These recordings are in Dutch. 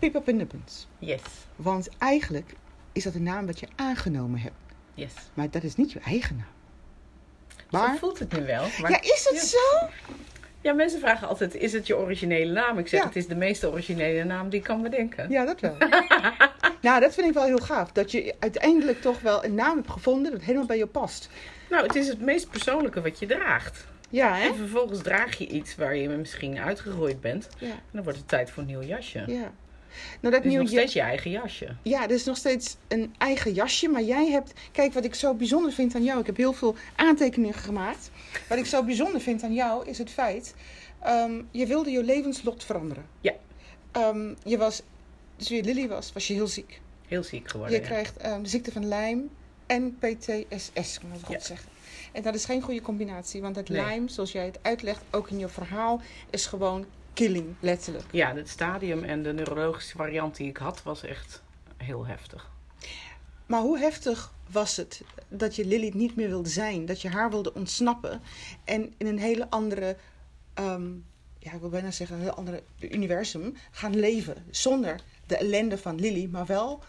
Pip Up Buns. Yes. Want eigenlijk is dat een naam wat je aangenomen hebt. Yes. Maar dat is niet je eigen naam. Zo Maar, voelt het nu wel. Maar... ja, is het Ja. zo? Ja, mensen vragen altijd, is het je originele naam? Ik zeg, Ja. het is de meest originele naam die ik kan bedenken. Ja, dat wel. nou, dat vind ik wel heel gaaf. Dat je uiteindelijk toch wel een naam hebt gevonden dat helemaal bij je past. Nou, het is het meest persoonlijke wat je draagt. Ja, hè? En vervolgens draag je iets waar je misschien uitgegroeid bent. Ja, En dan wordt het tijd voor een nieuw jasje. ja. Nou, dat nieuwe nog steeds je eigen jasje. Ja, er is nog steeds een eigen jasje. Maar jij hebt. Kijk, wat ik zo bijzonder vind aan jou. Ik heb heel veel aantekeningen gemaakt. Wat ik zo bijzonder vind aan jou is het feit. ehm, je wilde je levenslot veranderen. Ja. Ehm, je was. Dus toen je Lily was, was je heel ziek. Heel ziek geworden. Je ja. krijgt ehm, de ziekte van Lyme en PTSS, kan ik het goed Ja. zeggen. En dat is geen goede combinatie. Want het Nee. Lyme, zoals jij het uitlegt, ook in je verhaal, is gewoon killing, letterlijk. Ja, het stadium en de neurologische variant die ik had was echt heel heftig. Maar hoe heftig was het dat je Lily niet meer wilde zijn? Dat je haar wilde ontsnappen en in een hele andere, ehm, ja, ik wil bijna zeggen, een heel andere universum gaan leven. Zonder de ellende van Lily, maar wel,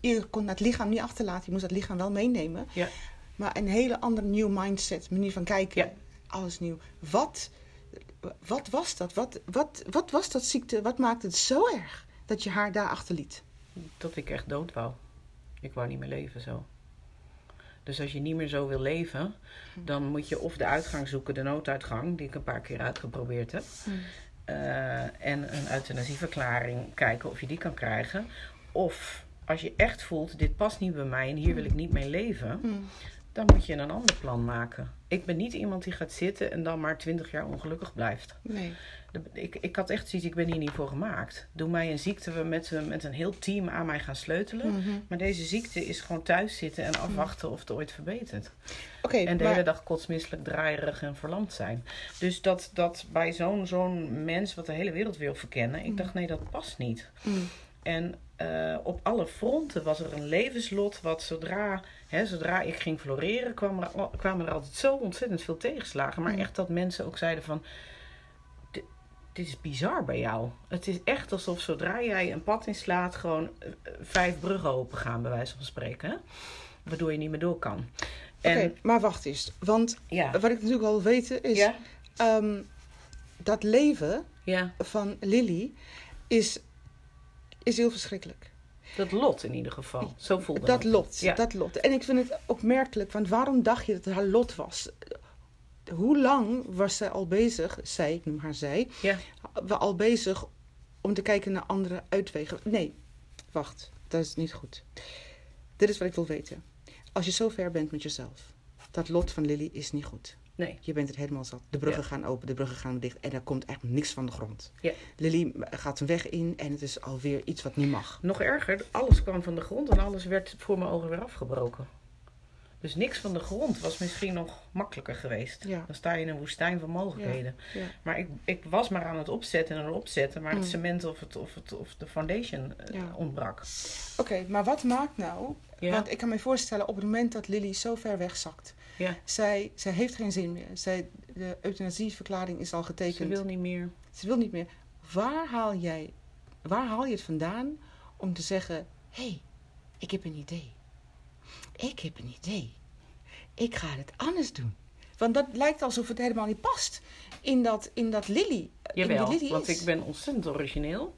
je kon het lichaam niet achterlaten. Je moest het lichaam wel meenemen. Ja. Maar een hele andere nieuw mindset, manier van kijken. Ja. Alles nieuw. Wat, wat was dat? Wat, wat, wat was dat ziekte? Wat maakte het zo erg dat je haar daar achterliet? Dat ik echt dood wou. Ik wou niet meer leven zo. Dus als je niet meer zo wil leven, dan moet je of de uitgang zoeken, de nooduitgang, die ik een paar keer uitgeprobeerd heb. eh, en een euthanasieverklaring kijken of je die kan krijgen. Of als je echt voelt, dit past niet bij mij en hier wil ik niet mee leven, Hmm. Dan moet je een ander plan maken. Ik ben niet iemand die gaat zitten en dan maar twintig jaar ongelukkig blijft. Nee. Ik, ik had echt zoiets, ik ben hier niet voor gemaakt. Doe mij een ziekte waar met, een- met een heel team aan mij gaan sleutelen. Mhm. Maar deze ziekte is gewoon thuis zitten en afwachten of het ooit verbetert. En de maar- hele dag kotsmisselijk, draaierig en verlamd zijn. Dus dat, dat bij zo'n zo'n mens wat de hele wereld wil verkennen, ik dacht nee, dat past niet. Mm. En eh, op alle fronten was er een levenslot wat zodra, hè, zodra ik ging floreren, kwam er, kwamen er altijd zo ontzettend veel tegenslagen. Maar Mm. echt dat mensen ook zeiden van, "Dit- is bizar bij jou. Het is echt alsof zodra jij een pad inslaat, gewoon eh, vijf bruggen open gaan, bij wijze van spreken. Hè? Waardoor je niet meer door kan. En Oké, maar wacht eens. Want ja, wat ik natuurlijk al wil weten is... ja, ehm, dat leven ja, van Lily is, is heel verschrikkelijk. Dat lot in ieder geval. Zo voelde Dat het. lot, Ja. dat lot. En ik vind het opmerkelijk, want waarom dacht je dat het haar lot was? Hoe lang was zij al bezig, zij, ik noem haar zij, Ja, we al bezig om te kijken naar andere uitwegen? Nee, wacht, dat is niet goed. Dit is wat ik wil weten. Als je zo ver bent met jezelf, dat lot van Lily is niet goed. Nee. Je bent het helemaal zat. De bruggen Ja. gaan open, de bruggen gaan dicht en er komt echt niks van de grond. Ja. Lily gaat een weg in en het is alweer iets wat niet mag. Nog erger, alles kwam van de grond en alles werd voor mijn ogen weer afgebroken. Dus niks van de grond was misschien nog makkelijker geweest. Ja. Dan sta je in een woestijn van mogelijkheden. Ja. Maar ik, ik was maar aan het opzetten en aan het opzetten, maar het Mm. cement of, het, of, het, of de foundation eh, Ja. ontbrak. Oké, maar wat maakt nou? Want ik kan me voorstellen op het moment dat Lily zo ver wegzakt. Ja. Zij, zij heeft geen zin meer. Zij, de euthanasieverklaring is al getekend. Ze wil niet meer. Ze wil niet meer. Waar haal jij, waar haal je het vandaan om te zeggen: hé, hey, ik heb een idee. Ik heb een idee. Ik ga het anders doen. Want dat lijkt alsof het helemaal niet past in dat, in dat Lily. in Jawel, die Lily want ik ben ontzettend origineel.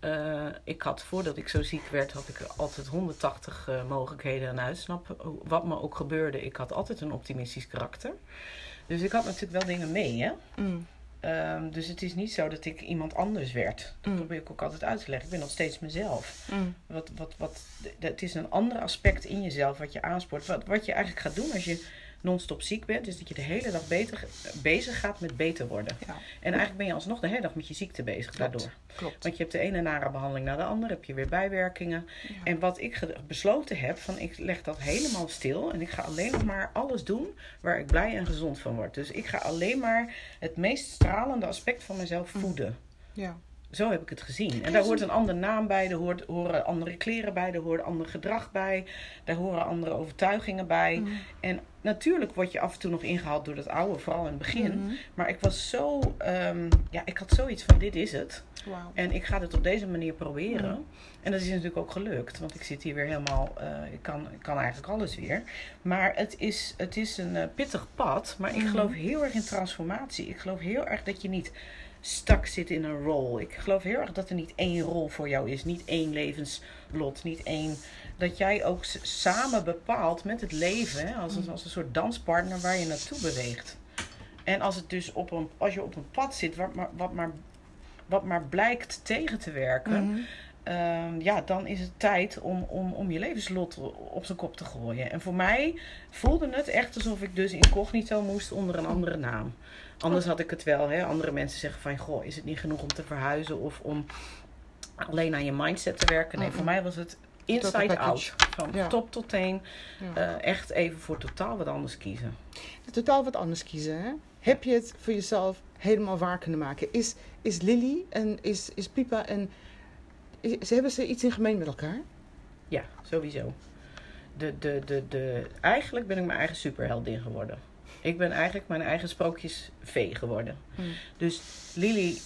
Eh, ik had, voordat ik zo ziek werd, had ik altijd 180 eh, mogelijkheden aan uitsnappen. Wat me ook gebeurde, ik had altijd een optimistisch karakter. Dus ik had natuurlijk wel dingen mee, hè. Mm, Ehm, dus het is niet zo dat ik iemand anders werd. Dat Mm. probeer ik ook altijd uit te leggen. Ik ben nog steeds mezelf. mm, Wat, wat, wat, het is een ander aspect in jezelf wat je aanspoort. Wat, wat je eigenlijk gaat doen als je non-stop ziek bent, is dat je de hele dag beter, bezig gaat met beter worden. ja, En eigenlijk ben je alsnog de hele dag met je ziekte bezig Klopt. daardoor. klopt. Want je hebt de ene nare behandeling na de andere, heb je weer bijwerkingen. Ja. En wat ik besloten heb, van ik leg dat helemaal stil en ik ga alleen nog maar alles doen waar ik blij en gezond van word. Dus ik ga alleen maar het meest stralende aspect van mezelf voeden. ja. Zo heb ik het gezien. En daar hoort een andere naam bij, daar hoort, horen andere kleren bij, daar hoort ander gedrag bij, daar horen andere overtuigingen bij. Mm. En natuurlijk word je af en toe nog ingehaald door dat oude, vooral in het begin. Mhm. Maar ik was zo, ehm, ja, ik had zoiets van: dit is het. En ik ga dit op deze manier proberen. En dat is natuurlijk ook gelukt. Want ik zit hier weer helemaal... eh, ik, kan, ik kan eigenlijk alles weer. Maar het is, het is een eh, pittig pad. Maar ik Mhm. geloof heel erg in transformatie. Ik geloof heel erg dat je niet stak zit in een rol. Ik geloof heel erg dat er niet één rol voor jou is. Niet één levenslot. Niet één... Dat jij ook samen bepaalt met het leven. Hè, als, een, als een soort danspartner waar je naartoe beweegt. En als, het dus op een, als je op een pad zit wat maar, wat maar, wat maar blijkt tegen te werken, Mhm. Ehm, ja, dan is het tijd om, om, om je levenslot op zijn kop te gooien. En voor mij voelde het echt alsof ik dus incognito moest onder een andere naam. Anders had ik het wel. Hè? Andere mensen zeggen van, goh, is het niet genoeg om te verhuizen of om alleen aan je mindset te werken? Nee, voor mij was het inside out. Van Ja. top tot teen. Ja. eh, echt even voor totaal wat anders kiezen. Totaal wat anders kiezen. Hè? Heb je het voor jezelf helemaal waar kunnen maken? Is, is Lily en is, is Pipa. Is, hebben ze iets in gemeen met elkaar? Ja, sowieso. De, de, de, de, eigenlijk ben ik mijn eigen superheldin geworden. Ik ben eigenlijk mijn eigen sprookjesvee geworden. Mm. Dus Lily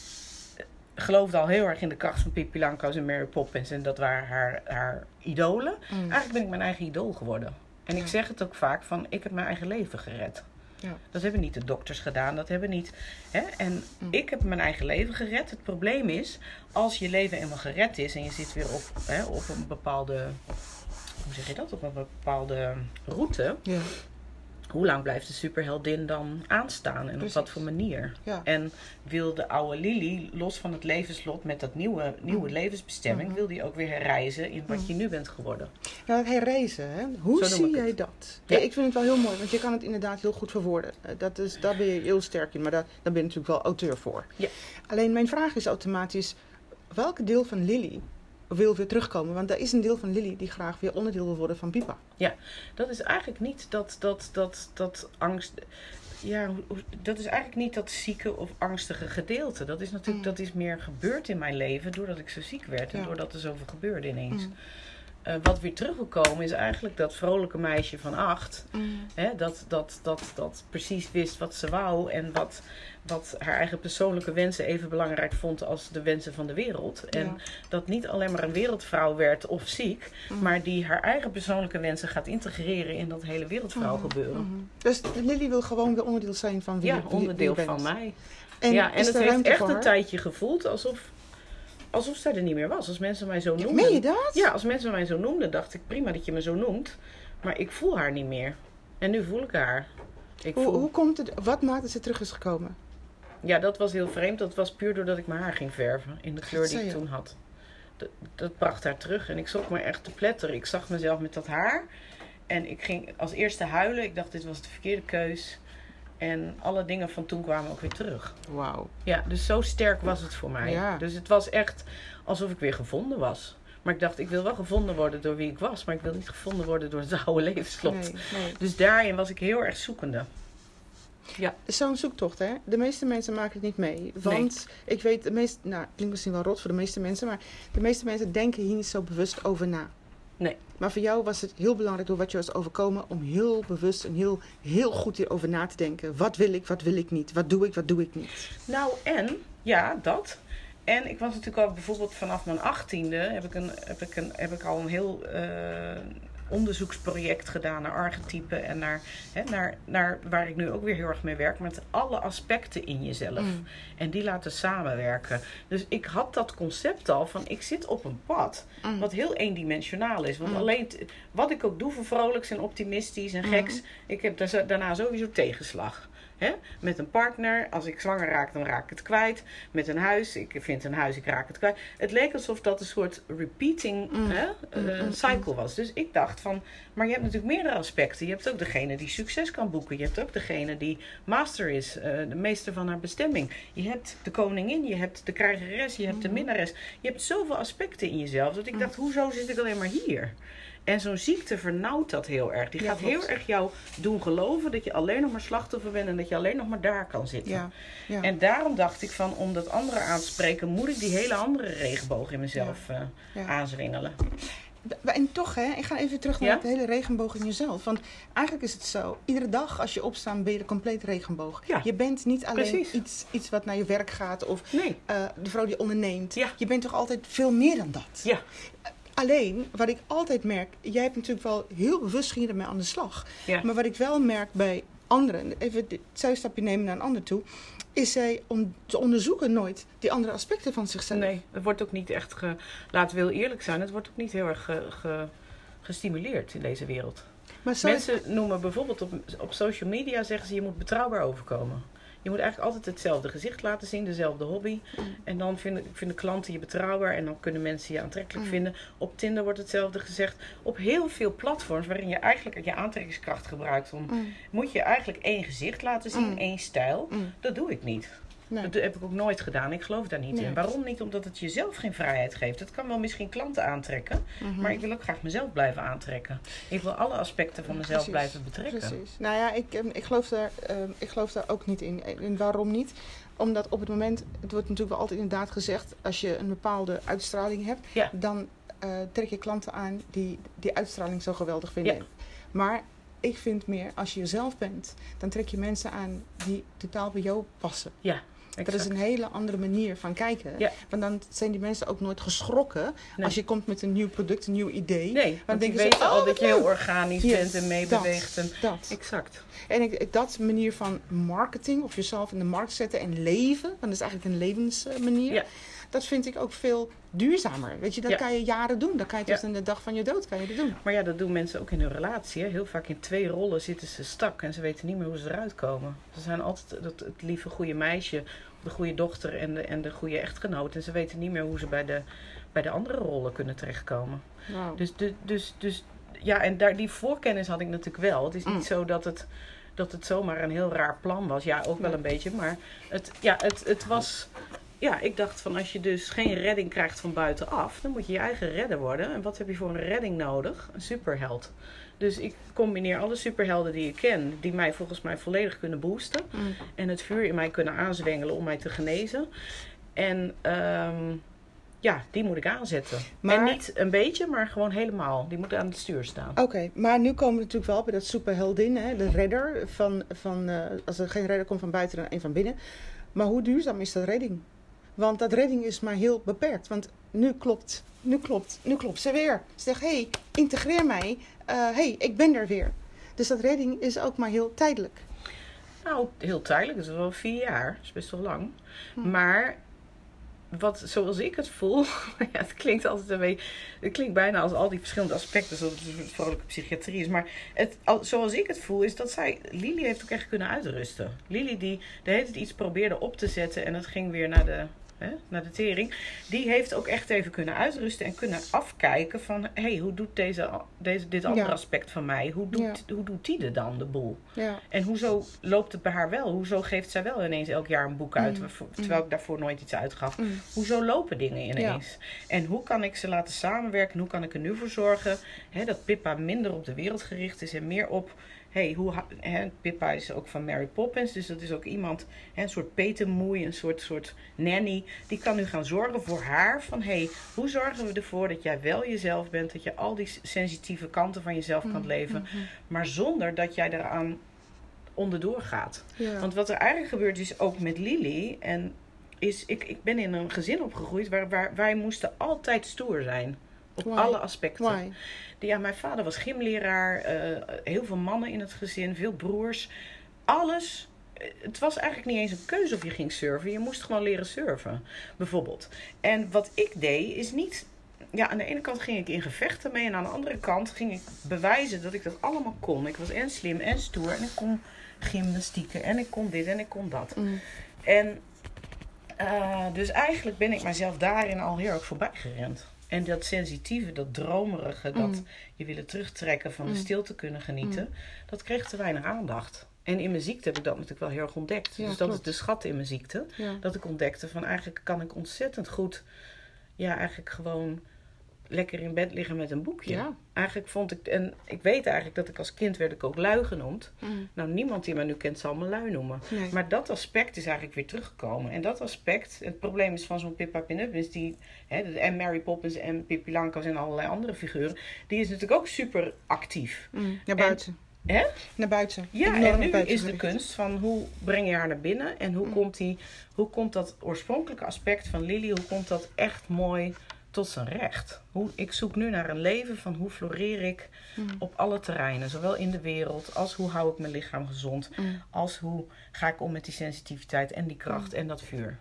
eh, geloofde al heel erg in de kracht van Pippi Langkous en Mary Poppins. En dat waren haar, haar idolen. Eigenlijk ben ik mijn eigen idool geworden. En ik zeg het ook vaak van, ik heb mijn eigen leven gered. Ja. Dat hebben niet de dokters gedaan, dat hebben niet... Hè? En Mm. ik heb mijn eigen leven gered. Het probleem is, als je leven eenmaal gered is... en je zit weer op, hè, op een bepaalde... Hoe zeg je dat? Op een bepaalde route. Ja. Hoe lang blijft de superheldin dan aanstaan? En Precies. op wat voor manier? Ja. En wil de oude Lily, los van het levenslot met dat nieuwe, nieuwe Mhm. levensbestemming... Mhm. wil die ook weer herreizen in wat je nu bent geworden. Ja, herreizen, hè? Hoe Zo zie jij het. dat? Ja. Ja. ik vind het wel heel mooi, want je kan het inderdaad heel goed verwoorden. Eh, Dat is, daar ben je heel sterk in, maar daar, daar ben je natuurlijk wel auteur voor. Ja. Alleen mijn vraag is automatisch, welk deel van Lily wil weer terugkomen? Want er is een deel van Lily die graag weer onderdeel wil worden van Pipa. Dat is eigenlijk niet dat, dat, dat, dat angst. Ja, dat is eigenlijk niet dat zieke of angstige gedeelte. Dat is natuurlijk, Mm. dat is meer gebeurd in mijn leven doordat ik zo ziek werd en Ja. doordat er zoveel gebeurde ineens. Mm. Eh, wat weer terug wil komen is eigenlijk dat vrolijke meisje van acht. Hè, dat, dat, dat, dat precies wist wat ze wou en wat, wat haar eigen persoonlijke wensen even belangrijk vond als de wensen van de wereld. En Ja. dat niet alleen maar een wereldvrouw werd of ziek, Mm. maar die haar eigen persoonlijke wensen gaat integreren in dat hele wereldvrouw Mhm, gebeuren. mhm. Dus Lily wil gewoon weer onderdeel zijn van wie, Ja, wie onderdeel van mij. En ja, en het heeft echt een tijdje gevoeld alsof, alsof zij er niet meer was. Als mensen mij zo noemden. meen je dat? Ja, als mensen mij zo noemden, dacht ik prima dat je me zo noemt. Maar ik voel haar niet meer. En nu voel ik haar. Ik Hoe, voel, hoe komt het, wat maakt dat ze terug is gekomen? Ja, dat was heel vreemd. Dat was puur doordat ik mijn haar ging verven. In de kleur die ik toen had. Dat, dat bracht haar terug. En ik schrok me echt te pletteren. Ik zag mezelf met dat haar. En ik ging als eerste huilen. Ik dacht, dit was de verkeerde keus. En alle dingen van toen kwamen ook weer terug. Wauw. Ja, dus zo sterk was het voor mij. Ja. Dus het was echt alsof ik weer gevonden was. Maar ik dacht, ik wil wel gevonden worden door wie ik was. Maar ik wil niet gevonden worden door het oude levenslot. Nee, nee. Dus daarin was ik heel erg zoekende. Zo'n zoektocht, hè? De meeste mensen maken het niet mee. Want ik weet, de meeste, nou, het klinkt misschien wel rot voor de meeste mensen, maar de meeste mensen denken hier niet zo bewust over na. Nee. Maar voor jou was het heel belangrijk door wat je was overkomen om heel bewust en heel, heel goed hierover na te denken. Wat wil ik, wat wil ik niet? Wat doe ik, wat doe ik niet? Nou, en, ja, dat. En ik was natuurlijk al bijvoorbeeld vanaf mijn achttiende heb ik, een, heb ik, een, heb ik al een heel eh, onderzoeksproject gedaan naar archetypen en naar, hè, naar, naar waar ik nu ook weer heel erg mee werk, met alle aspecten in jezelf. Mm. En die laten samenwerken. Dus ik had dat concept al van ik zit op een pad Mm. wat heel eendimensionaal is. Want Mm. alleen wat ik ook doe voor vrolijks en optimistisch en geks, ik heb daar- daarna sowieso tegenslag. Hè? Met een partner, als ik zwanger raak, dan raak ik het kwijt. Met een huis, ik vind een huis, ik raak het kwijt. Het leek alsof dat een soort repeating Mm. hè, Mm, eh, mm, cycle was. Dus ik dacht van, maar je hebt natuurlijk meerdere aspecten. Je hebt ook degene die succes kan boeken. Je hebt ook degene die master is, eh, de meester van haar bestemming. Je hebt de koningin, je hebt de krijgeres, je hebt de minnares. Je hebt zoveel aspecten in jezelf. Dat ik dacht, hoezo zit ik alleen maar hier? En zo'n ziekte vernauwt dat heel erg. Die gaat heel erg jou doen geloven dat je alleen nog maar slachtoffer bent en dat je alleen nog maar daar kan zitten. Ja, ja. En daarom dacht ik van, om dat andere aan te spreken, moet ik die hele andere regenboog in mezelf eh Ja. aanzwengelen. En toch, hè, ik ga even terug naar het hele regenboog in jezelf. Want eigenlijk is het zo, iedere dag als je opstaat ben je de compleet regenboog. Ja. Je bent niet alleen Precies. iets, iets wat naar je werk gaat of Nee. eh, de vrouw die onderneemt. Ja. Je bent toch altijd veel meer dan dat. Ja. Alleen, wat ik altijd merk, jij hebt natuurlijk wel heel bewust ging je ermee aan de slag. Ja. Maar wat ik wel merk bij anderen, even dit zijstapje nemen naar een ander toe, is zij om te onderzoeken nooit die andere aspecten van zichzelf. Nee, het wordt ook niet echt, ge, laten we heel eerlijk zijn, het wordt ook niet heel erg ge- ge- gestimuleerd in deze wereld. Maar Mensen noemen bijvoorbeeld op, op social media, zeggen ze je moet betrouwbaar overkomen. Je moet eigenlijk altijd hetzelfde gezicht laten zien, dezelfde hobby. Mm. En dan vinden, vinden klanten je betrouwbaar en dan kunnen mensen je aantrekkelijk Mm. vinden. Op Tinder wordt hetzelfde gezegd. Op heel veel platforms waarin je eigenlijk je aantrekkingskracht gebruikt, om, Mm, moet je eigenlijk één gezicht laten zien, één stijl. Dat doe ik niet. Nee. Dat heb ik ook nooit gedaan. Ik geloof daar niet Nee. in. Waarom niet? Omdat het jezelf geen vrijheid geeft. Het kan wel misschien klanten aantrekken, Mhm. maar ik wil ook graag mezelf blijven aantrekken. Ik wil alle aspecten van mezelf Precies. blijven betrekken. Precies. Nou ja, ik, ehm, ik, geloof daar, ehm, ik geloof daar ook niet in. En waarom niet? Omdat op het moment, het wordt natuurlijk wel altijd inderdaad gezegd, als je een bepaalde uitstraling hebt, Ja. dan eh, trek je klanten aan die die uitstraling zo geweldig vinden. Ja. Maar ik vind meer, als je jezelf bent, dan trek je mensen aan die totaal bij jou passen. Dat is een hele andere manier van kijken. Ja. Want dan zijn die mensen ook nooit geschrokken Nee. als je komt met een nieuw product, een nieuw idee. Nee, want die denken ze, weten oh, al wat dat je heel organisch Yes, bent en meebeweegt. En... Dat. Exact. En ik- dat manier van marketing, of jezelf in de markt zetten en leven, want dat is eigenlijk een levensmanier, Ja. Dat vind ik ook veel duurzamer. Weet je, dat Ja. kan je jaren doen. Dat kan je tot Ja. in de dag van je dood kan je dat doen. Maar ja, dat doen mensen ook in hun relatie. Hè. Heel vaak in twee rollen zitten ze stak en ze weten niet meer hoe ze eruit komen. Ze zijn altijd dat, het lieve goede meisje, de goede dochter en de, en de goede echtgenoot. En ze weten niet meer hoe ze bij de, bij de andere rollen kunnen terechtkomen. Dus, dus, dus, dus ja, en daar, die voorkennis had ik natuurlijk wel. Het is niet Mm. zo dat het, dat het zomaar een heel raar plan was. Ja, ook wel een beetje. Maar het, ja, het, het was. Ja, ik dacht van als je dus geen redding krijgt van buitenaf, dan moet je je eigen redder worden. En wat heb je voor een redding nodig? Een superheld. Dus ik combineer alle superhelden die ik ken, die mij volgens mij volledig kunnen boosten. Mm. En het vuur in mij kunnen aanzwengelen om mij te genezen. En ehm, ja, die moet ik aanzetten. Maar- En niet een beetje, maar gewoon helemaal. Die moet aan het stuur staan. Oké, maar nu komen we natuurlijk wel bij dat superheldin, hè, de redder. Van, van, eh, als er geen redder komt van buiten, dan een van binnen. Maar hoe duurzaam is dat redding? Want dat redding is maar heel beperkt. Want nu klopt, nu klopt, nu klopt ze weer. Ze zegt, hé, hey, integreer mij. Hé, hey, ik ben er weer. Dus dat redding is ook maar heel tijdelijk. Nou, heel tijdelijk. Dat is wel vier jaar. Dat is best wel lang. Hm. Maar wat, zoals ik het voel, ja, het klinkt altijd een beetje, het klinkt bijna als al die verschillende aspecten, zoals het vrolijke psychiatrie is. Maar het, al- zoals ik het voel, is dat zij, Lili heeft ook echt kunnen uitrusten. Lili die de hele tijd iets probeerde op te zetten en het ging weer naar de, hè, naar de tering. Die heeft ook echt even kunnen uitrusten en kunnen afkijken van, hé, hey, hoe doet deze, deze, dit andere Ja. aspect van mij, hoe doet, hoe doet die er dan, de boel? Ja, En hoezo loopt het bij haar wel? Hoezo geeft zij wel ineens elk jaar een boek uit, Mm. waarvoor- terwijl ik daarvoor nooit iets uitgaf? Mm. Hoezo lopen dingen ineens? En hoe kan ik ze laten samenwerken? Hoe kan ik er nu voor zorgen hè, dat Pippa minder op de wereld gericht is en meer op. Hey, hoe, hè, Pippa is ook van Mary Poppins, dus dat is ook iemand, hè, een soort petemoei, een soort, soort nanny. Die kan nu gaan zorgen voor haar van, hey, hoe zorgen we ervoor dat jij wel jezelf bent, dat je al die sensitieve kanten van jezelf kan Mm, leven, mm, mm. maar zonder dat jij eraan onderdoor gaat. Ja. Want wat er eigenlijk gebeurt is ook met Lily. En is, ik, ik ben in een gezin opgegroeid waar, waar wij moesten altijd stoer zijn. Op Why? alle aspecten. Why? Ja, mijn vader was gymleraar. eh, heel veel mannen in het gezin. Veel broers. Alles. eh, Het was eigenlijk niet eens een keuze of je ging surfen. Je moest gewoon leren surfen. Bijvoorbeeld. En wat ik deed is niet... Ja, aan de ene kant ging ik in gevechten mee. En aan de andere kant ging ik bewijzen dat ik dat allemaal kon. Ik was en slim en stoer. En ik kon gymnastieken. En ik kon dit en ik kon dat. Mm. En eh, dus eigenlijk ben ik mezelf daarin al heel erg voorbij gerend. En dat sensitieve, dat dromerige, dat Mm. je willen terugtrekken van de Mm. stilte kunnen genieten, dat kreeg te weinig aandacht. En in mijn ziekte heb ik dat natuurlijk wel heel erg ontdekt. Ja, dus dat klopt. is de schat in mijn ziekte. Ja. Dat ik ontdekte van eigenlijk kan ik ontzettend goed, ja, eigenlijk gewoon lekker in bed liggen met een boekje. Ja. Eigenlijk vond ik, en ik weet eigenlijk dat ik als kind werd ik ook lui genoemd. Mm. Nou, niemand die me nu kent zal me lui noemen. Nee. Maar dat aspect is eigenlijk weer teruggekomen. En dat aspect, het probleem is van zo'n Pippa Pin-Up, is die, hè, en Mary Poppins en Pippi Langkous en allerlei andere figuren, die is natuurlijk ook super actief. Mm. Naar buiten. Hè? Naar buiten. Ja, en nu buiten is de kunst van hoe breng je haar naar binnen en hoe, Mm. komt, die, hoe komt dat oorspronkelijke aspect van Lily, hoe komt dat echt mooi tot zijn recht? Hoe, ik zoek nu naar een leven van hoe floreer ik Mm. op alle terreinen, zowel in de wereld als hoe hou ik mijn lichaam gezond, Mm. als hoe ga ik om met die sensitiviteit en die kracht en dat vuur.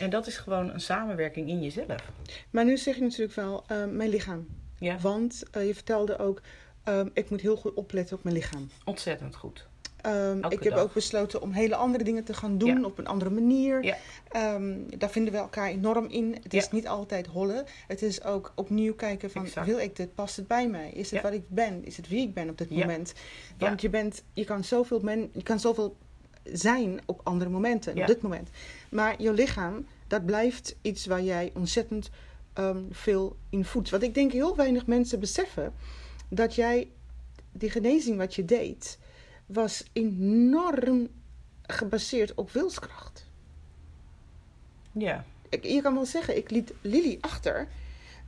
En dat is gewoon een samenwerking in jezelf. Maar nu zeg je natuurlijk wel, eh, mijn lichaam. Ja, Want eh, je vertelde ook, ehm, ik moet heel goed opletten op mijn lichaam. ontzettend goed. Ehm, ik heb dag. ook besloten om hele andere dingen te gaan doen Ja. op een andere manier. Ja. Ehm, daar vinden we elkaar enorm in. Het is Ja. niet altijd hollen. Het is ook opnieuw kijken van, Exact. wil ik dit? Past het bij mij? Is het wat ik ben? Is het wie ik ben op dit moment? Want je, bent, je, kan zoveel men, je kan zoveel zijn op andere momenten, op dit moment. Maar je lichaam, dat blijft iets waar jij ontzettend ehm, veel in voedt. Want ik denk heel weinig mensen beseffen dat jij die genezing wat je deed, was enorm gebaseerd op wilskracht. Ja, Ik- Je kan wel zeggen, ik liet Lily achter,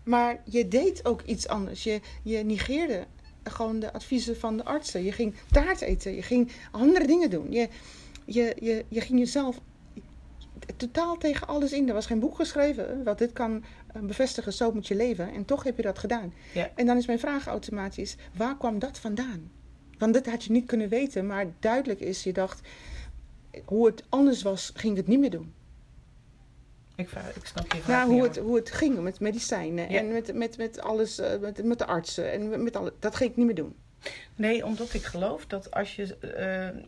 maar je deed ook iets anders. Je, je negeerde gewoon de adviezen van de artsen. Je ging taart eten, je ging andere dingen doen. Je, je, je, je ging jezelf totaal tegen alles in. Er was geen boek geschreven wat dit kan eh, bevestigen, zo moet je leven. En toch heb je dat gedaan. Ja. En dan is mijn vraag automatisch, waar kwam dat vandaan? Want dat had je niet kunnen weten, maar duidelijk is, je dacht, hoe het anders was, ging ik het niet meer doen. ik, ik snap je vraag Nou, hoe het, hoe het ging met medicijnen Ja. en met, met, met alles, eh, met, met de artsen en met, alle, dat ging ik niet meer doen. Nee, omdat ik geloof dat als je. eh,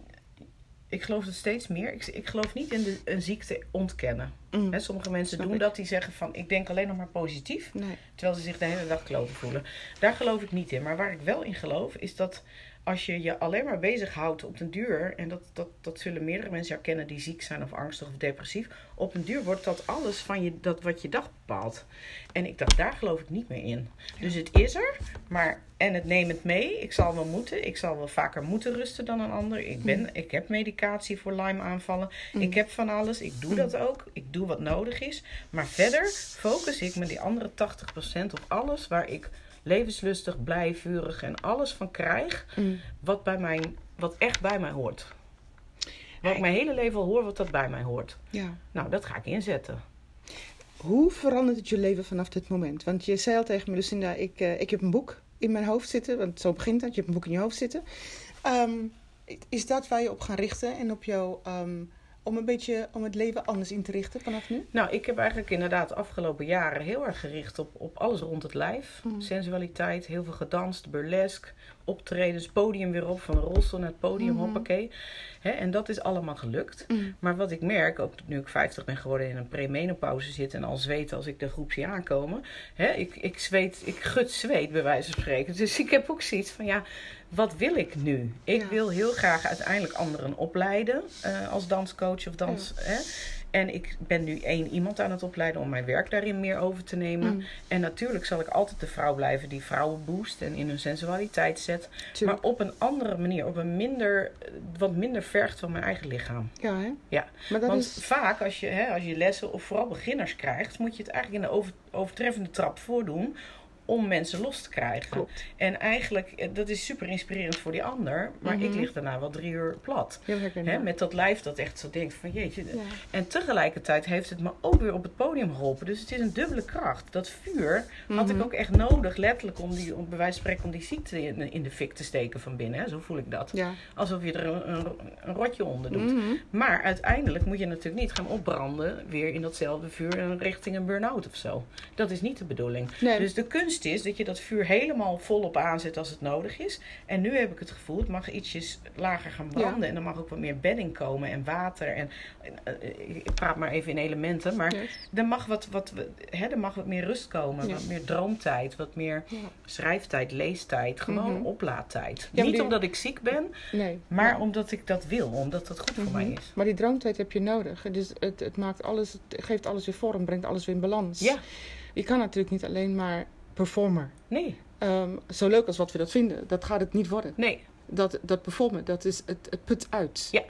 ik geloof het steeds meer. Ik, ik geloof niet in de, een ziekte ontkennen. Mm. Sommige mensen Snap doen ik. dat, die zeggen van ik denk alleen nog maar positief. Nee. Terwijl ze zich de hele dag kloten voelen. Daar geloof ik niet in. Maar waar ik wel in geloof is dat als je je alleen maar bezighoudt op den duur. En dat, dat, dat zullen meerdere mensen herkennen die ziek zijn of angstig of depressief. Op den duur wordt dat alles van je, dat wat je dag bepaalt. En ik dacht, daar geloof ik niet meer in. Dus het is er, maar en het neem het mee. Ik zal wel moeten. Ik zal wel vaker moeten rusten dan een ander. Ik, ben, ik heb medicatie voor Lyme aanvallen. Mm. Ik heb van alles. Ik doe dat ook. Ik doe wat nodig is. Maar verder focus ik me die andere 80% op alles waar ik levenslustig, blij, vurig en alles van krijg. Mm. Wat, bij mijn, wat echt bij mij hoort. Wat ik mijn hele leven al hoor, wat dat bij mij hoort. Ja. Nou, dat ga ik inzetten. Hoe verandert het je leven vanaf dit moment? Want je zei al tegen me, Lucinda, ik, eh, ik heb een boek in mijn hoofd zitten. Want zo begint het, je hebt een boek in je hoofd zitten. Ehm, is dat waar je op gaat richten en op jou, ehm, om een beetje om het leven anders in te richten vanaf nu? Nou, ik heb eigenlijk inderdaad de afgelopen jaren heel erg gericht op, op alles rond het lijf. Mhm. Sensualiteit, heel veel gedanst, burlesque, optredens, podium weer op, van de rolstoel naar het podium, Mhm. hoppakee. En dat is allemaal gelukt. Maar wat ik merk, ook nu ik 50 ben geworden en in een premenopauze zit en al zweet als ik de groep zie aankomen. Hè, ik, ik zweet, ik gut zweet bij wijze van spreken. Dus ik heb ook zoiets van ja, wat wil ik nu? Ik Ja. wil heel graag uiteindelijk anderen opleiden eh, als danscoach of dans. Hè? En ik ben nu één iemand aan het opleiden om mijn werk daarin meer over te nemen. Mm. En natuurlijk zal ik altijd de vrouw blijven die vrouwen boost en in hun sensualiteit zet. Maar op een andere manier, op een minder, wat minder vergt van mijn eigen lichaam. Ja, hè? Ja, Maar dat Want is... vaak als je, hè, als je lessen of vooral beginners krijgt, moet je het eigenlijk in de over, overtreffende trap voordoen om mensen los te krijgen. Klopt. En eigenlijk, eh, dat is super inspirerend voor die ander, maar ik Mhm. lig daarna wel drie uur plat. Hè, met dat lijf dat echt zo denkt van jeetje. Ja. En tegelijkertijd heeft het me ook weer op het podium geholpen. Dus het is een dubbele kracht. Dat vuur had ik Mhm. ook echt nodig, letterlijk, om, die, om bij wijze van spreken om die ziekte in, in de fik te steken van binnen. Hè. Zo voel ik dat. Ja. Alsof je er een, een, een rotje onder doet. Mhm. Maar uiteindelijk moet je natuurlijk niet gaan opbranden weer in datzelfde vuur en richting een burn-out of zo. Dat is niet de bedoeling. Nee. Dus de kunst is dat je dat vuur helemaal volop aanzet als het nodig is. En nu heb ik het gevoel, het mag ietsjes lager gaan branden. En er mag ook wat meer bedding komen en water. En, eh, eh, ik praat maar even in elementen, maar Yes. er mag wat, wat, hè, er mag wat meer rust komen. Wat meer droomtijd, wat meer Ja. schrijftijd, leestijd. Gewoon Mhm. oplaadtijd. niet die- omdat ik ziek ben, Nee. maar omdat ik dat wil. Omdat dat goed voor mij Mhm. is. Maar die droomtijd heb je nodig. Dus het, het maakt alles, het geeft alles weer vorm, brengt alles weer in balans. Ja. Je kan natuurlijk niet alleen maar performer. Nee, Ehm, zo leuk als wat we dat vinden, dat gaat het niet worden. nee. Dat, dat performen, dat is het, het put uit. Ja.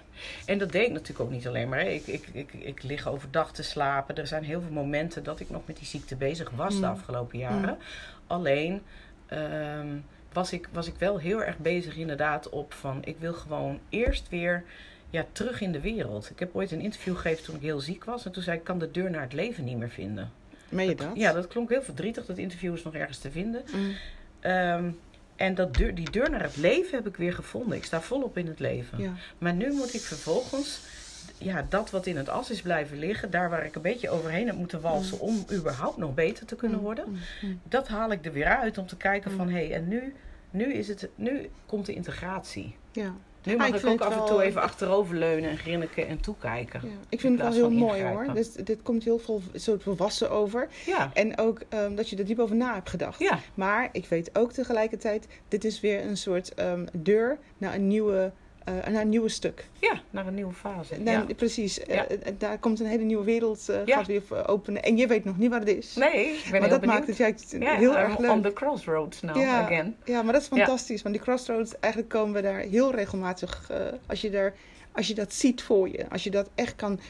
En dat deed ik natuurlijk ook niet alleen maar. hè. Ik, ik, ik, ik lig overdag te slapen. Er zijn heel veel momenten dat ik nog met die ziekte bezig was de Mm. afgelopen jaren. Alleen ehm, was, ik, was ik wel heel erg bezig inderdaad op van... ik wil gewoon eerst weer ja, terug in de wereld. Ik heb ooit een interview gegeven toen ik heel ziek was. En toen zei ik, ik kan de deur naar het leven niet meer vinden. Meen je dat? Ja, dat klonk heel verdrietig. Dat interview is nog ergens te vinden. Mm. Ehm, en dat deur, die deur naar het leven heb ik weer gevonden. Ik sta volop in het leven. ja. Maar nu moet ik vervolgens ja, dat wat in het as is blijven liggen, daar waar ik een beetje overheen heb moeten walsen om überhaupt nog beter te kunnen worden, Mm, mm. dat haal ik er weer uit om te kijken van Mm. hé, en nu, nu, is het, nu komt de integratie. Ja. Nu Ah, mag ik ik, ook af en toe even achteroverleunen en grinniken en toekijken. Ja. Ik vind het wel heel mooi ingrijpen. hoor. Dus, dit komt heel veel soort volwassen over. Ja, En ook ehm, dat je er diep over na hebt gedacht. ja, Maar ik weet ook tegelijkertijd, dit is weer een soort ehm, deur naar een, nieuwe, eh, naar een nieuwe stuk. ja, naar een nieuwe fase. Ja. Precies, Eh, Ja. eh, daar komt een hele nieuwe wereld Ja. gaat weer openen. En je weet nog niet wat het is. Nee, ik ben maar heel dat benieuwd. maakt het juist heel erg leuk. On the crossroads now Ja. again. Ja, maar dat is fantastisch. Want die crossroads, eigenlijk komen we daar heel regelmatig. als, je daar, als je dat ziet voor je. Als je dat echt kan.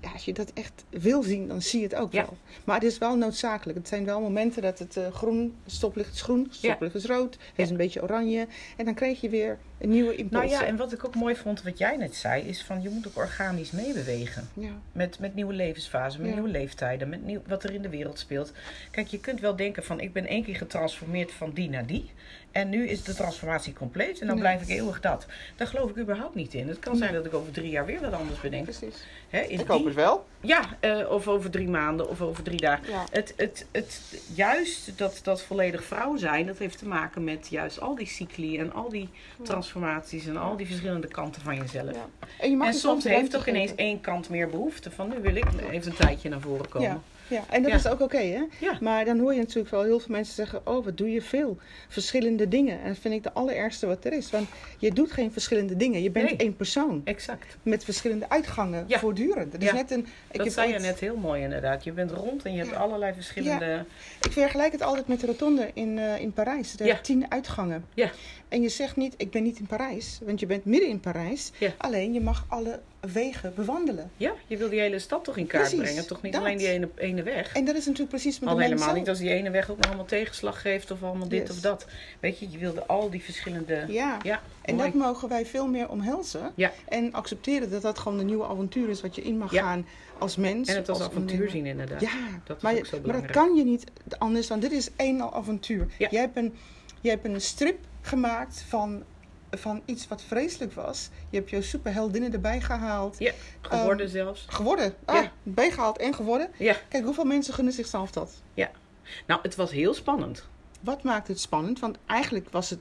Ja, als je dat echt wil zien, dan zie je het ook Ja. wel. Maar het is wel noodzakelijk. Het zijn wel momenten dat het eh, groen, stoplicht is groen, stoplicht is rood, het is een beetje oranje. En dan krijg je weer een nieuwe impuls. Nou ja, en wat ik ook mooi vond, wat jij net zei, is van je moet ook organisch meebewegen. ja. Met, met nieuwe levensfasen, met nieuwe leeftijden, met nieuw, wat er in de wereld speelt. Kijk, je kunt wel denken van ik ben één keer getransformeerd van die naar die. En nu is de transformatie compleet en dan Nee. blijf ik eeuwig dat. Daar geloof ik überhaupt niet in. Het kan Nee. zijn dat ik over drie jaar weer wat anders bedenk. Precies. Hè, is Ik hoop die- het wel. Ja, eh, of over drie maanden of over drie dagen. Ja. Het, het, het, juist dat, dat volledig vrouw zijn, dat heeft te maken met juist al die cycli en al die transformaties en al die verschillende kanten van jezelf. Ja. En, je mag En soms heeft ook ineens één kant meer behoefte van nu wil ik even een tijdje naar voren komen. Ja. En dat Ja. is ook oké, hè? Ja. Maar dan hoor je natuurlijk wel heel veel mensen zeggen: Oh, wat doe je veel? Verschillende dingen. En dat vind ik de allerergste wat er is. Want je doet geen verschillende dingen. Je bent Nee. één persoon. Exact. Met verschillende uitgangen Ja. voortdurend. Dat is net een, ik, dat zei je net heel mooi inderdaad. Je bent rond en je hebt allerlei verschillende... ik vergelijk het altijd met de rotonde in, eh, in Parijs. Er zijn tien uitgangen. Ja. En je zegt niet: Ik ben niet in Parijs. Want je bent midden in Parijs. Ja. Alleen je mag alle wegen bewandelen. Ja, je wil die hele stad toch in kaart Precies, brengen. Toch niet dat. alleen die ene, ene weg. En dat is natuurlijk precies met Al de helemaal zelf. niet als die ene weg ook nog allemaal tegenslag geeft of allemaal dit Yes. of dat. Weet je, je wilde al die verschillende... Ja. Ja, En mooi. dat mogen wij veel meer omhelzen. Ja. En accepteren dat dat gewoon een nieuwe avontuur is wat je in mag Ja. gaan als mens. En het als avontuur zien inderdaad. Ja, Dat maar, je- maar dat kan je niet anders dan dit is één al avontuur. Jij, hebt een, jij hebt een strip gemaakt van, van iets wat vreselijk was. Je hebt jouw superheldinnen erbij gehaald. Ja, geworden Ehm, zelfs. Geworden. Ah, Ja. bijgehaald en geworden. Ja, Kijk, hoeveel mensen gunnen zichzelf dat? nou het was heel spannend. Wat maakt het spannend? Want eigenlijk was het...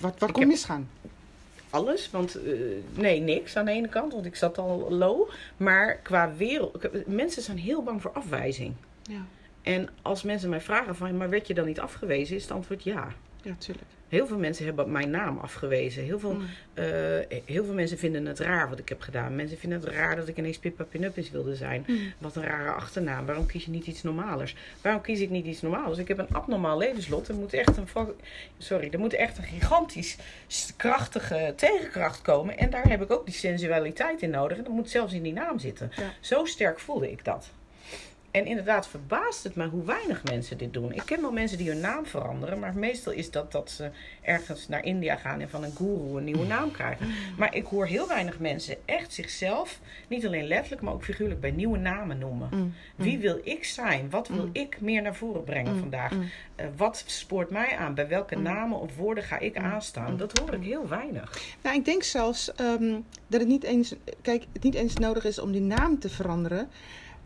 Wat, wat kon misgaan? Alles, want eh, nee, niks aan de ene kant, want ik zat al low. Maar qua wereld, mensen zijn heel bang voor afwijzing. Ja, En als mensen mij vragen van, maar werd je dan niet afgewezen, is het antwoord ja. Ja tuurlijk. Heel veel mensen hebben mijn naam afgewezen. Heel veel, Mm. eh, heel veel mensen vinden het raar wat ik heb gedaan. Mensen vinden het raar dat ik ineens Pippa Pinuppis wilde zijn. Mm. Wat een rare achternaam. Waarom kies je niet iets normalers? Waarom kies ik niet iets normaalers? Ik heb een abnormaal levenslot. Er moet echt een, sorry, er moet echt een gigantisch krachtige tegenkracht komen. En daar heb ik ook die sensualiteit in nodig. En dat moet zelfs in die naam zitten. Ja. Zo sterk voelde ik dat. En inderdaad verbaast het me hoe weinig mensen dit doen. Ik ken wel mensen die hun naam veranderen, maar meestal is dat dat ze ergens naar India gaan en van een guru een nieuwe naam krijgen. Maar ik hoor heel weinig mensen echt zichzelf, niet alleen letterlijk, maar ook figuurlijk bij nieuwe namen noemen. Mm. Wie wil ik zijn? Wat wil Mm. ik meer naar voren brengen Mm. vandaag? Mm. Eh, wat spoort mij aan? Bij welke Mm. namen of woorden ga ik Mm. aanstaan? Mm. Dat hoor ik heel weinig. Nou, ik denk zelfs ehm, dat het niet eens, kijk, het niet eens nodig is om die naam te veranderen.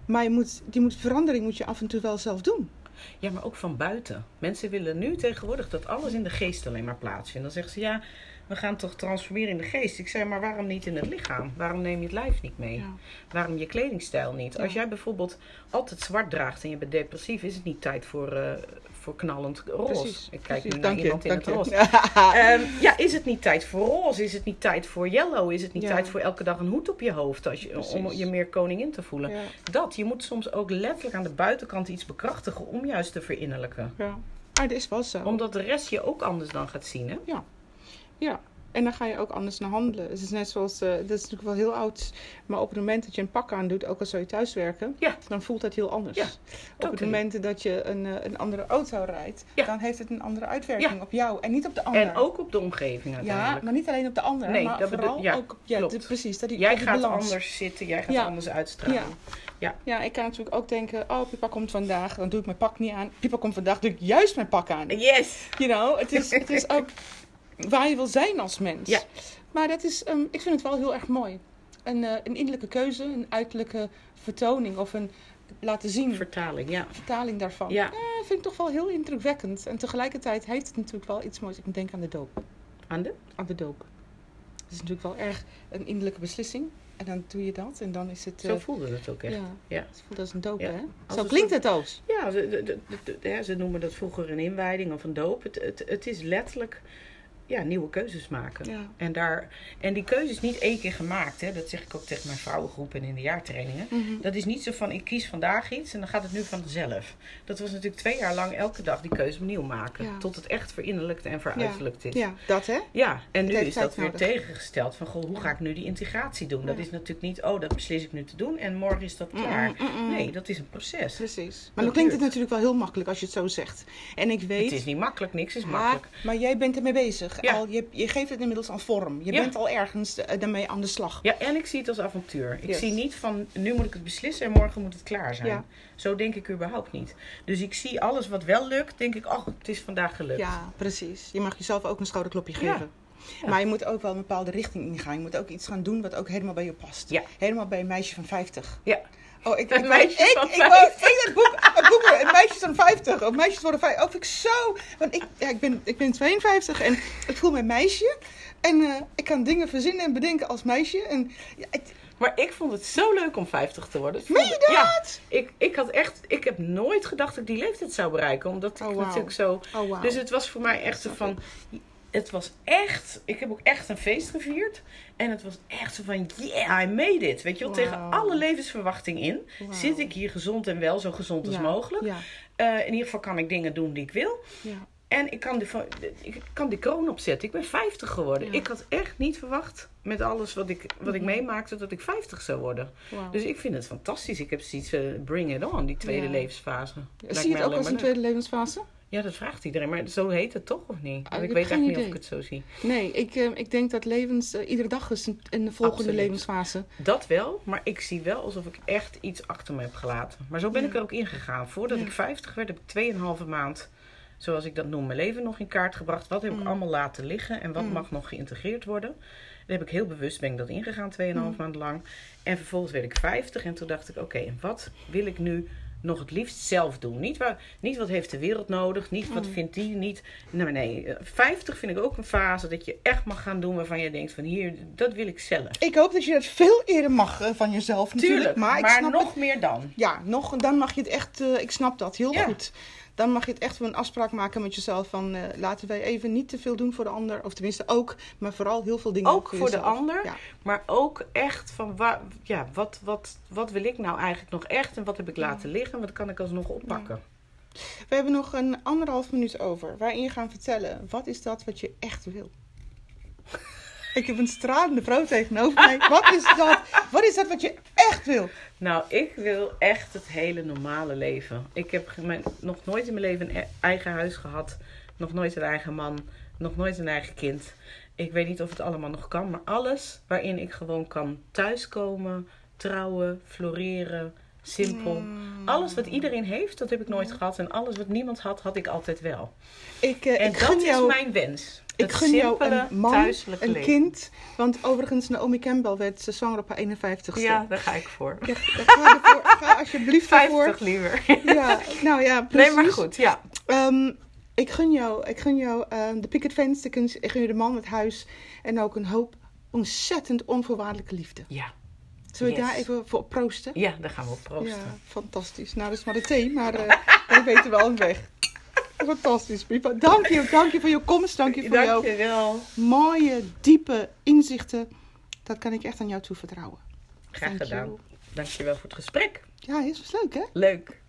Maar je moet, die moet, verandering moet je af en toe wel zelf doen. Ja, maar ook van buiten. Mensen willen nu tegenwoordig dat alles in de geest alleen maar plaatsvindt. Dan zeggen ze ja, we gaan toch transformeren in de geest. Ik zei, maar waarom niet in het lichaam? Waarom neem je het lijf niet mee? Ja. Waarom je kledingstijl niet? Ja. Als jij bijvoorbeeld altijd zwart draagt en je bent depressief, is het niet tijd voor, eh, voor knallend roze. Precies. Ik kijk precies. nu naar iemand in het je. roze. Ehm, ja, is het niet tijd voor roze? Is het niet tijd voor yellow? Is het niet Ja. tijd voor elke dag een hoed op je hoofd als je, om je meer koningin te voelen? Ja. Dat, je moet soms ook letterlijk aan de buitenkant iets bekrachtigen om juist te verinnerlijken. Ja. Maar dat is wel zo. Omdat de rest je ook anders dan gaat zien, hè? Ja. En dan ga je ook anders naar handelen. Het is net zoals, eh, dat is natuurlijk wel heel oud. Maar op het moment dat je een pak aan doet, ook al zou je thuiswerken, Ja. dan voelt dat heel anders. Ja, op het moment dat je een, eh, een andere auto rijdt, Ja. dan heeft het een andere uitwerking op jou en niet op de ander. En ook op de omgeving ja, uiteindelijk. maar niet alleen op de ander, Nee, maar dat vooral ja, ook op ja, de- precies. Dat die, Jij gaat balans. anders zitten, jij gaat Ja. anders uitstralen. Ja. Ja, ik kan natuurlijk ook denken, oh, Pipa komt vandaag, dan doe ik mijn pak niet aan. Pipa komt vandaag, doe ik juist mijn pak aan. Yes! You know, het is, het is ook waar je wil zijn als mens. Ja. Maar dat is, ehm, ik vind het wel heel erg mooi. Een, eh, een innerlijke keuze, een uiterlijke vertoning of een laten zien Vertaling, ja. vertaling daarvan. Ja. Eh, vind ik toch wel heel indrukwekkend. En tegelijkertijd heeft het natuurlijk wel iets moois. Ik denk aan de doop. Aan de? Aan de doop. Het is natuurlijk wel erg een innerlijke beslissing. En dan doe je dat en dan is het... Zo eh, voelde het ook echt. ja, Ja. het voelt als een doop, Ja. hè? Als Zo klinkt soort- het ook. Ja, ze, de- de- de- de- ja, ze noemen dat vroeger een inwijding of een doop. Het, het, het is letterlijk ja, nieuwe keuzes maken. Ja. En, daar, en die keuze is niet één keer gemaakt. Hè. Dat zeg ik ook tegen mijn vrouwengroep en in de jaartrainingen. Mhm. Dat is niet zo van ik kies vandaag iets en dan gaat het nu vanzelf. Dat was natuurlijk twee jaar lang elke dag die keuze opnieuw maken. Ja. Tot het echt verinnerlijkt en veruiterlijkt is. Ja, dat hè? Ja, en nu is dat weer tegengesteld. Van, goh, hoe ga ik nu die integratie doen? Dat is natuurlijk niet, oh, dat beslis ik nu te doen en morgen is dat klaar. Mm, mm, mm. Nee, dat is een proces. Precies. Maar Dat dan klinkt het natuurlijk wel heel makkelijk als je het zo zegt. En ik weet... Het is niet makkelijk, niks is maar, makkelijk. maar jij bent ermee bezig. Ja. Al, je, je geeft het inmiddels al vorm. Je Ja. bent al ergens eh, daarmee aan de slag. Ja, en ik zie het als avontuur. Ik Yes. zie niet van, nu moet ik het beslissen en morgen moet het klaar zijn. Ja. Zo denk ik überhaupt niet. Dus ik zie alles wat wel lukt, denk ik, oh, het is vandaag gelukt. Ja, precies. Je mag jezelf ook een schouderklopje geven. Ja. Maar je moet ook wel een bepaalde richting ingaan. Je moet ook iets gaan doen wat ook helemaal bij je past. Ja. Helemaal bij een meisje van 50. Ja. Oh, ik, Een ik, meisje ik, van ik, ik, het boek, het boek, een meisje van 50. Of meisjes worden 50. Oh, vind ik zo. Want ik, ja, ik, ben, ik ben 52 en ik voel me meisje. En eh, ik kan dingen verzinnen en bedenken als meisje. En ja, het- Maar ik vond het zo leuk om 50 te worden. Meen je Ja, dat? ik, ik had echt, ik heb nooit gedacht dat ik die leeftijd zou bereiken. Omdat ik Oh, natuurlijk zo Oh. Dus het was voor mij echt zo van. Het was echt. Ik heb ook echt een feest gevierd. En het was echt zo van. Yeah, I made it. Weet je wel, tegen alle levensverwachting in. Zit ik hier gezond en wel, zo gezond als mogelijk. Ja, Eh, in ieder geval kan ik dingen doen die ik wil. ja. En ik kan, de, ik kan die kroon opzetten. Ik ben 50 geworden. Ik had echt niet verwacht, met alles wat ik, wat ik Mhm. meemaakte, dat ik 50 zou worden. Dus ik vind het fantastisch. Ik heb zoiets, eh, bring it on, die tweede levensfase. Zie je het ook als een tweede levensfase? Ja, dat vraagt iedereen. Maar zo heet het toch, of niet? Ah, Want ik weet echt niet of ik het zo zie. Nee, ik, eh, ik denk dat levens, eh, iedere dag is een, een volgende Absoluut. levensfase. Dat wel, maar ik zie wel alsof ik echt iets achter me heb gelaten. Maar zo ben Ja. ik er ook ingegaan. Voordat Ja. ik 50 werd, heb ik 2,5 maand, zoals ik dat noem, mijn leven nog in kaart gebracht. Wat heb ik Mm. allemaal laten liggen en wat Mm. mag nog geïntegreerd worden? Daar heb ik heel bewust ben ik dat ingegaan, 2,5 Mm. maand lang. En vervolgens werd ik 50 en toen dacht ik, oké, wat wil ik nu nog het liefst zelf doen? Niet, waar, niet wat heeft de wereld nodig, niet wat Mm. vindt die niet. Nee, nee, eh, 50 vind ik ook een fase dat je echt mag gaan doen waarvan je denkt van hier, dat wil ik zelf. Ik hoop dat je dat veel eerder mag eh, van jezelf natuurlijk. Tuurlijk, maar maar, ik snap nog het. meer dan. Ja, nog, dan mag je het echt, eh, ik snap dat heel Ja. goed. Dan mag je het echt een afspraak maken met jezelf van eh, laten wij even niet te veel doen voor de ander. Of tenminste ook, maar vooral heel veel dingen Ook voor de jezelf. ander. Ja. Maar ook echt van ja, wat, wat, wat wil ik nou eigenlijk nog echt en wat heb ik laten liggen? Wat kan ik alsnog oppakken? We hebben nog een anderhalf minuut over waarin je gaat vertellen wat is dat wat je echt wil. Ik heb een stralende vrouw tegenover mij. Wat is dat? Wat is dat wat je echt wil? Nou, ik wil echt het hele normale leven. Ik heb mijn- nog nooit in mijn leven een e- eigen huis gehad. Nog nooit een eigen man. Nog nooit een eigen kind. Ik weet niet of het allemaal nog kan. Maar alles waarin ik gewoon kan thuiskomen, trouwen, floreren, simpel. Mm. Alles wat iedereen heeft, dat heb ik nooit gehad. En alles wat niemand had, had ik altijd wel. Ik, eh, En ik dat jou, is mijn wens. Ik gun jou een man, een kind. Want overigens, Naomi Campbell werd ze zwanger op haar 51ste. Ja, daar ga ik voor. Ja, ga, ervoor, ga alsjeblieft ervoor. 50 liever. Ja, nou ja, precies. Nee, maar goed, ja. Ehm, Ik gun jou, ik gun jou ehm, de picket fence, ik gun, je de man, het huis en ook een hoop ontzettend onvoorwaardelijke liefde. Ja. Zullen we Yes. daar even voor proosten? Ja, daar gaan we op proosten. Ja, fantastisch. Nou, dat is maar de thee, maar eh we weten wel een weg. Fantastisch, Pipa. Dank je, dank je voor je komst. Dank je voor jouw mooie, diepe inzichten. Dat kan ik echt aan jou toevertrouwen. Graag gedaan. you. Dankjewel voor het gesprek. Ja, is was leuk hè? Leuk.